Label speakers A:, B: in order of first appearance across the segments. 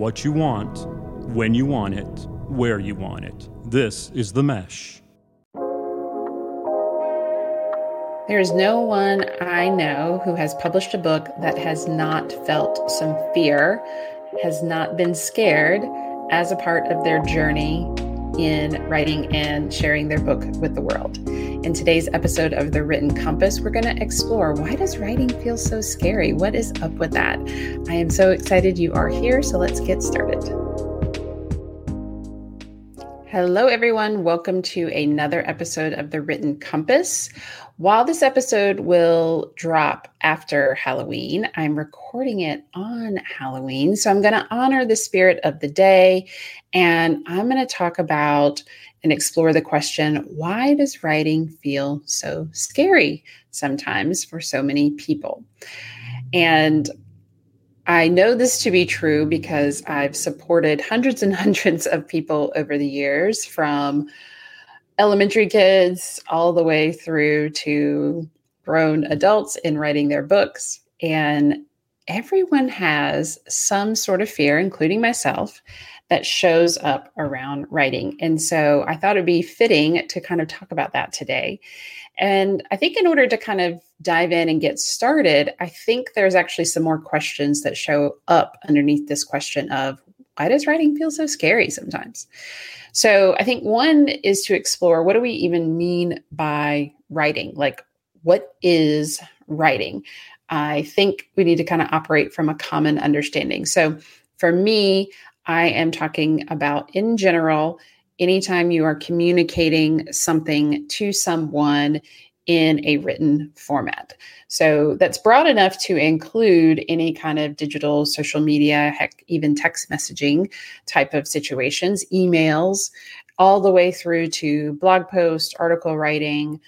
A: what you want, when you want it, where you want it. This is The Mesh.
B: There is no one I know who has published a book that has not felt some fear, has not been scared as a part of their journey in writing and sharing their book with the world. In today's episode of The Written Compass, we're going to explore why does writing feel so scary? What is up with that? I am so excited you are here, so let's get started. Hello, everyone. Welcome to another episode of The Written Compass. While this episode will drop after Halloween, I'm recording it on Halloween. So I'm going to honor the spirit of the day and I'm going to talk about and explore the question why does writing feel so scary sometimes for so many people? And I know this to be true because I've supported hundreds and hundreds of people over the years from elementary kids all the way through to grown adults in writing their books. And everyone has some sort of fear, including myself, that shows up around writing. And so I thought it'd be fitting to kind of talk about that today. And I think in order to kind of dive in and get started, I think there's actually some more questions that show up underneath this question of why does writing feel so scary sometimes? So I think one is to explore what do we even mean by writing? Like, what is writing? I think we need to kind of operate from a common understanding. So for me, I am talking about in general, anytime you are communicating something to someone in a written format. So that's broad enough to include any kind of digital social media, heck, even text messaging type of situations, emails, all the way through to blog post, article writing,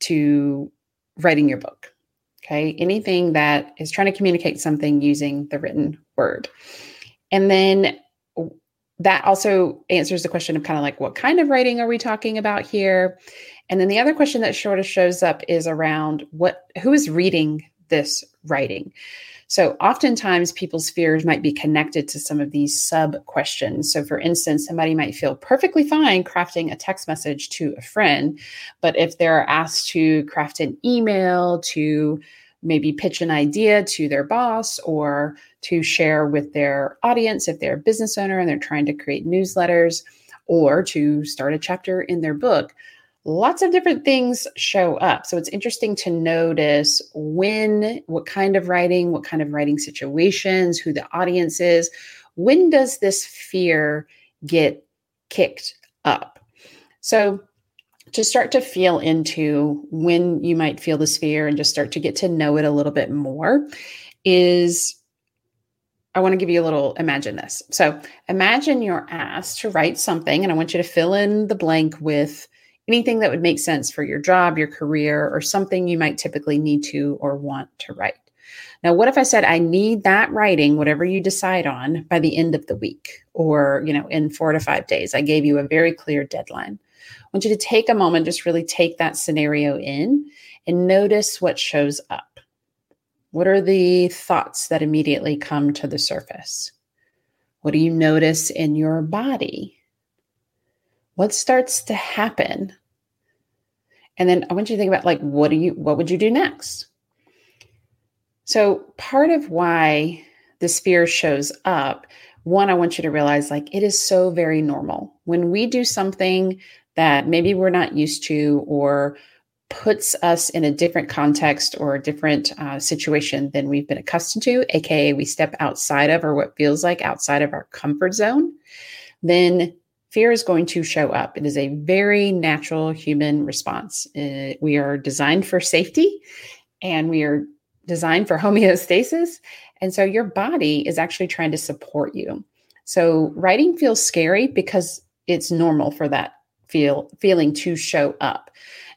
B: to writing your book. Okay. Anything that is trying to communicate something using the written word. And then that also answers the question of kind of like what kind of writing are we talking about here? And then the other question that sort of shows up is around what who is reading this writing? So oftentimes people's fears might be connected to some of these sub questions. So for instance, somebody might feel perfectly fine crafting a text message to a friend, but if they're asked to craft an email to maybe pitch an idea to their boss or to share with their audience if they're a business owner and they're trying to create newsletters or to start a chapter in their book. Lots of different things show up. So it's interesting to notice when, what kind of writing, what kind of writing situations, who the audience is. When does this fear get kicked up? So to start to feel into when you might feel this fear and just start to get to know it a little bit more is I want to give you a little imagine this. So imagine you're asked to write something, and I want you to fill in the blank with anything that would make sense for your job, your career, or something you might typically need to or want to write. Now, what if I said I need that writing, whatever you decide on, by the end of the week or, you know, in four to five days? I gave you a very clear deadline. I want you to take a moment, just really take that scenario in and notice what shows up. What are the thoughts that immediately come to the surface? What do you notice in your body? What starts to happen? And then I want you to think about like what do you what would you do next? So part of why this fear shows up, one I want you to realize like it is so very normal. When we do something that maybe we're not used to or puts us in a different context or a different uh, situation than we've been accustomed to, aka we step outside of or what feels like outside of our comfort zone, then fear is going to show up. It is a very natural human response. Uh, we are designed for safety and we are designed for homeostasis. And so your body is actually trying to support you. So writing feels scary because it's normal for that feel feeling to show up.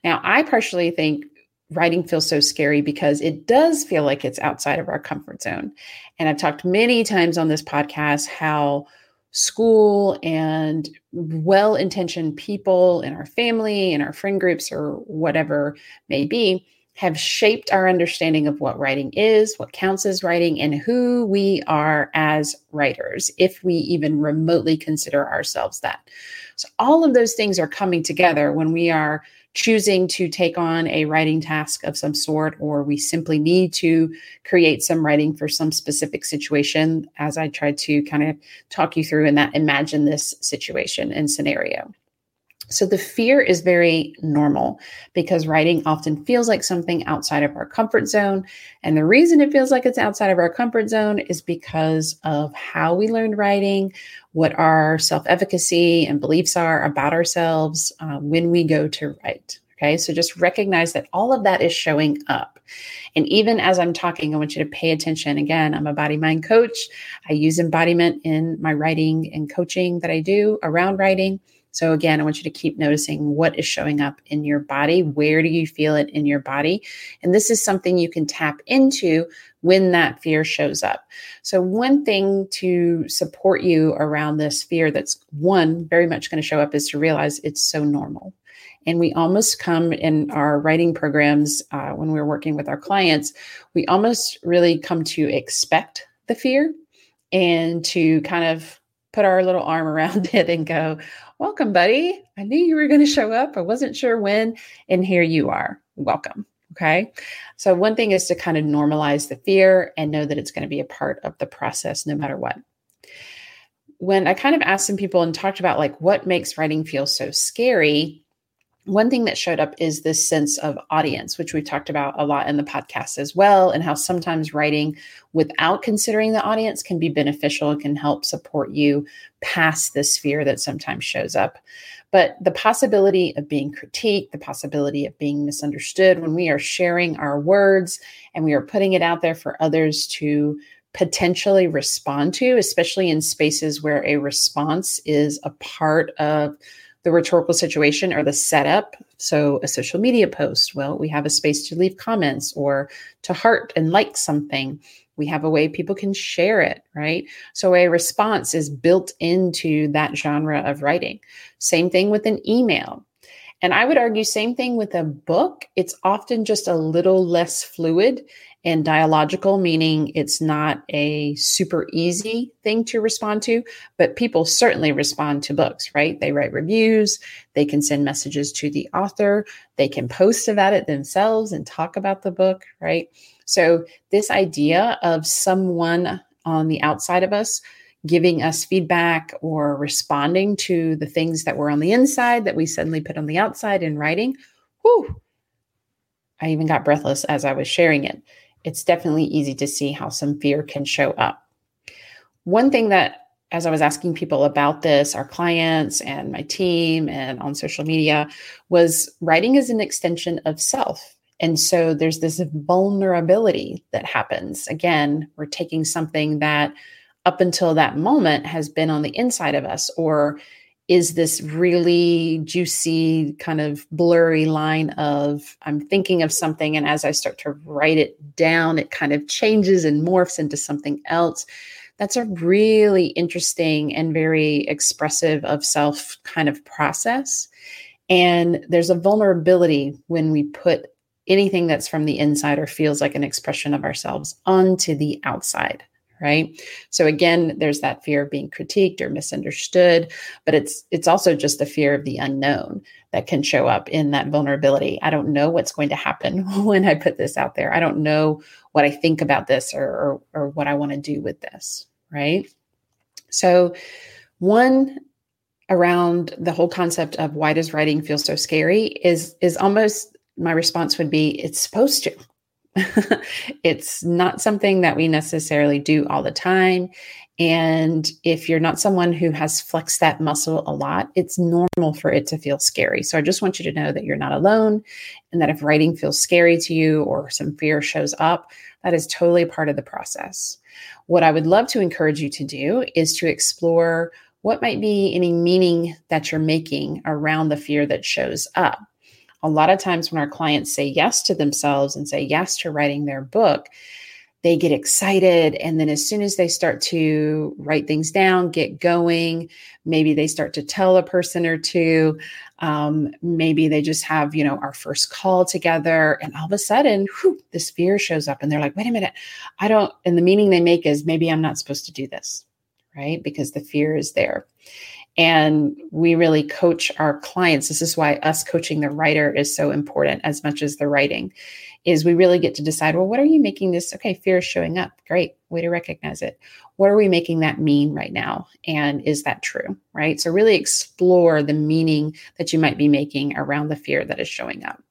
B: Now, I partially think writing feels so scary because it does feel like it's outside of our comfort zone. And I've talked many times on this podcast how school and well intentioned people in our family, in our friend groups, or whatever may be, have shaped our understanding of what writing is, what counts as writing, and who we are as writers, if we even remotely consider ourselves that. So, all of those things are coming together when we are choosing to take on a writing task of some sort, or we simply need to create some writing for some specific situation, as I tried to kind of talk you through in that imagine this situation and scenario. So the fear is very normal because writing often feels like something outside of our comfort zone. And the reason it feels like it's outside of our comfort zone is because of how we learned writing, what our self efficacy and beliefs are about ourselves uh, when we go to write. Okay, so just recognize that all of that is showing up. And even as I'm talking, I want you to pay attention. Again, I'm a body mind coach. I use embodiment in my writing and coaching that I do around writing. So, again, I want you to keep noticing what is showing up in your body. Where do you feel it in your body? And this is something you can tap into when that fear shows up. So, one thing to support you around this fear that's one very much going to show up is to realize it's so normal. And we almost come in our writing programs uh, when we're working with our clients, we almost really come to expect the fear and to kind of put our little arm around it and go, Welcome, buddy. I knew you were going to show up. I wasn't sure when. And here you are. Welcome. Okay. So, one thing is to kind of normalize the fear and know that it's going to be a part of the process no matter what. When I kind of asked some people and talked about like what makes writing feel so scary, one thing that showed up is this sense of audience, which we've talked about a lot in the podcast as well, and how sometimes writing without considering the audience can be beneficial and can help support you past this fear that sometimes shows up. But the possibility of being critiqued, the possibility of being misunderstood when we are sharing our words and we are putting it out there for others to potentially respond to, especially in spaces where a response is a part of the rhetorical situation or the setup. So, a social media post, well, we have a space to leave comments or to heart and like something. We have a way people can share it, right? So, a response is built into that genre of writing. Same thing with an email. And I would argue, same thing with a book. It's often just a little less fluid and dialogical, meaning it's not a super easy thing to respond to, but people certainly respond to books, right? They write reviews, they can send messages to the author, they can post about it themselves and talk about the book, right? So, this idea of someone on the outside of us giving us feedback or responding to the things that were on the inside that we suddenly put on the outside in writing, whew, I even got breathless as I was sharing it it's definitely easy to see how some fear can show up. One thing that, as I was asking people about this, our clients and my team and on social media, was writing is an extension of self. And so there's this vulnerability that happens. Again, we're taking something that up until that moment has been on the inside of us or is this really juicy, kind of blurry line of I'm thinking of something, and as I start to write it down, it kind of changes and morphs into something else. That's a really interesting and very expressive of self kind of process. And there's a vulnerability when we put anything that's from the inside or feels like an expression of ourselves onto the outside right? So again there's that fear of being critiqued or misunderstood but it's it's also just the fear of the unknown that can show up in that vulnerability. I don't know what's going to happen when i put this out there. I don't know what i think about this or or, or what i want to do with this right? So one around the whole concept of why does writing feel so scary is is almost my response would be it's supposed to it's not something that we necessarily do all the time. And if you're not someone who has flexed that muscle a lot, it's normal for it to feel scary. So I just want you to know that you're not alone and that if writing feels scary to you or some fear shows up, that is totally part of the process. What I would love to encourage you to do is to explore what might be any meaning that you're making around the fear that shows up a lot of times when our clients say yes to themselves and say yes to writing their book, they get excited. And then as soon as they start to write things down, get going, maybe they start to tell a person or two. Um, maybe they just have, you know, our first call together, and all of a sudden, whew, this fear shows up, and they're like, wait a minute, I don't, and the meaning they make is maybe I'm not supposed to do this, right? Because the fear is there. And we really coach our clients. This is why us coaching the writer is so important as much as the writing is we really get to decide, well, what are you making this? Okay, fear is showing up. Great. Way to recognize it. What are we making that mean right now? And is that true? Right. So really explore the meaning that you might be making around the fear that is showing up.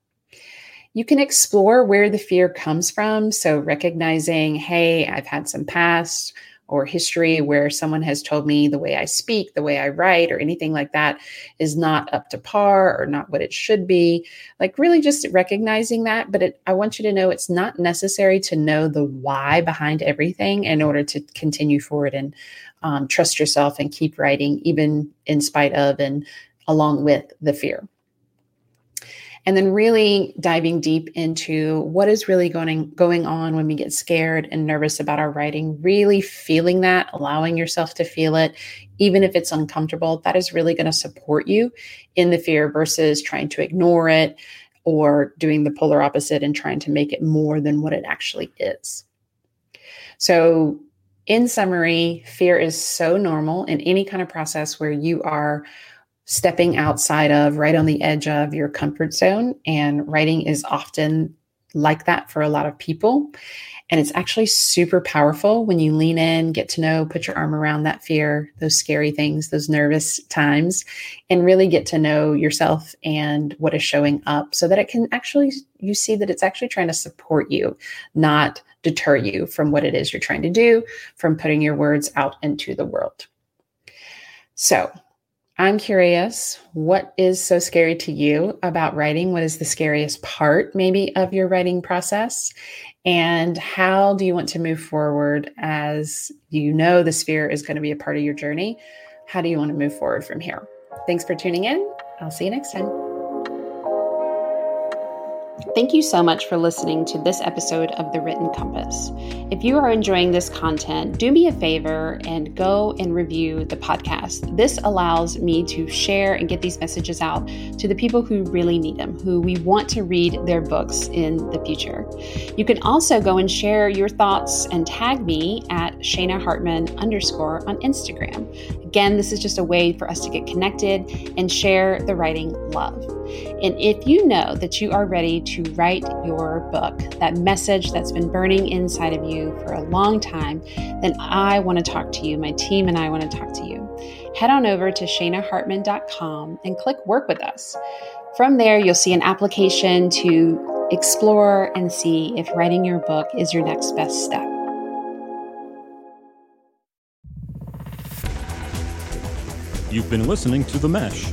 B: You can explore where the fear comes from. So recognizing, hey, I've had some past or history where someone has told me the way I speak, the way I write, or anything like that is not up to par or not what it should be. Like, really just recognizing that. But it, I want you to know it's not necessary to know the why behind everything in order to continue forward and um, trust yourself and keep writing, even in spite of and along with the fear and then really diving deep into what is really going going on when we get scared and nervous about our writing really feeling that allowing yourself to feel it even if it's uncomfortable that is really going to support you in the fear versus trying to ignore it or doing the polar opposite and trying to make it more than what it actually is. So in summary fear is so normal in any kind of process where you are stepping outside of, right on the edge of your comfort zone. And writing is often like that for a lot of people. And it's actually super powerful when you lean in, get to know, put your arm around that fear, those scary things, those nervous times, and really get to know yourself and what is showing up so that it can actually, you see that it's actually trying to support you, not deter you from what it is you're trying to do, from putting your words out into the world. So, I'm curious, what is so scary to you about writing? What is the scariest part, maybe, of your writing process? And how do you want to move forward as you know the sphere is going to be a part of your journey? How do you want to move forward from here? Thanks for tuning in. I'll see you next time. Thank you so much for listening to this episode of The Written Compass. If you are enjoying this content, do me a favor and go and review the podcast. This allows me to share and get these messages out to the people who really need them, who we want to read their books in the future. You can also go and share your thoughts and tag me at Shana Hartman underscore on Instagram. Again, this is just a way for us to get connected and share the writing love. And if you know that you are ready to write your book, that message that's been burning inside of you for a long time, then I want to talk to you. My team and I want to talk to you. Head on over to shanahartman.com and click work with us. From there, you'll see an application to explore and see if writing your book is your next best step.
A: You've been listening to The Mesh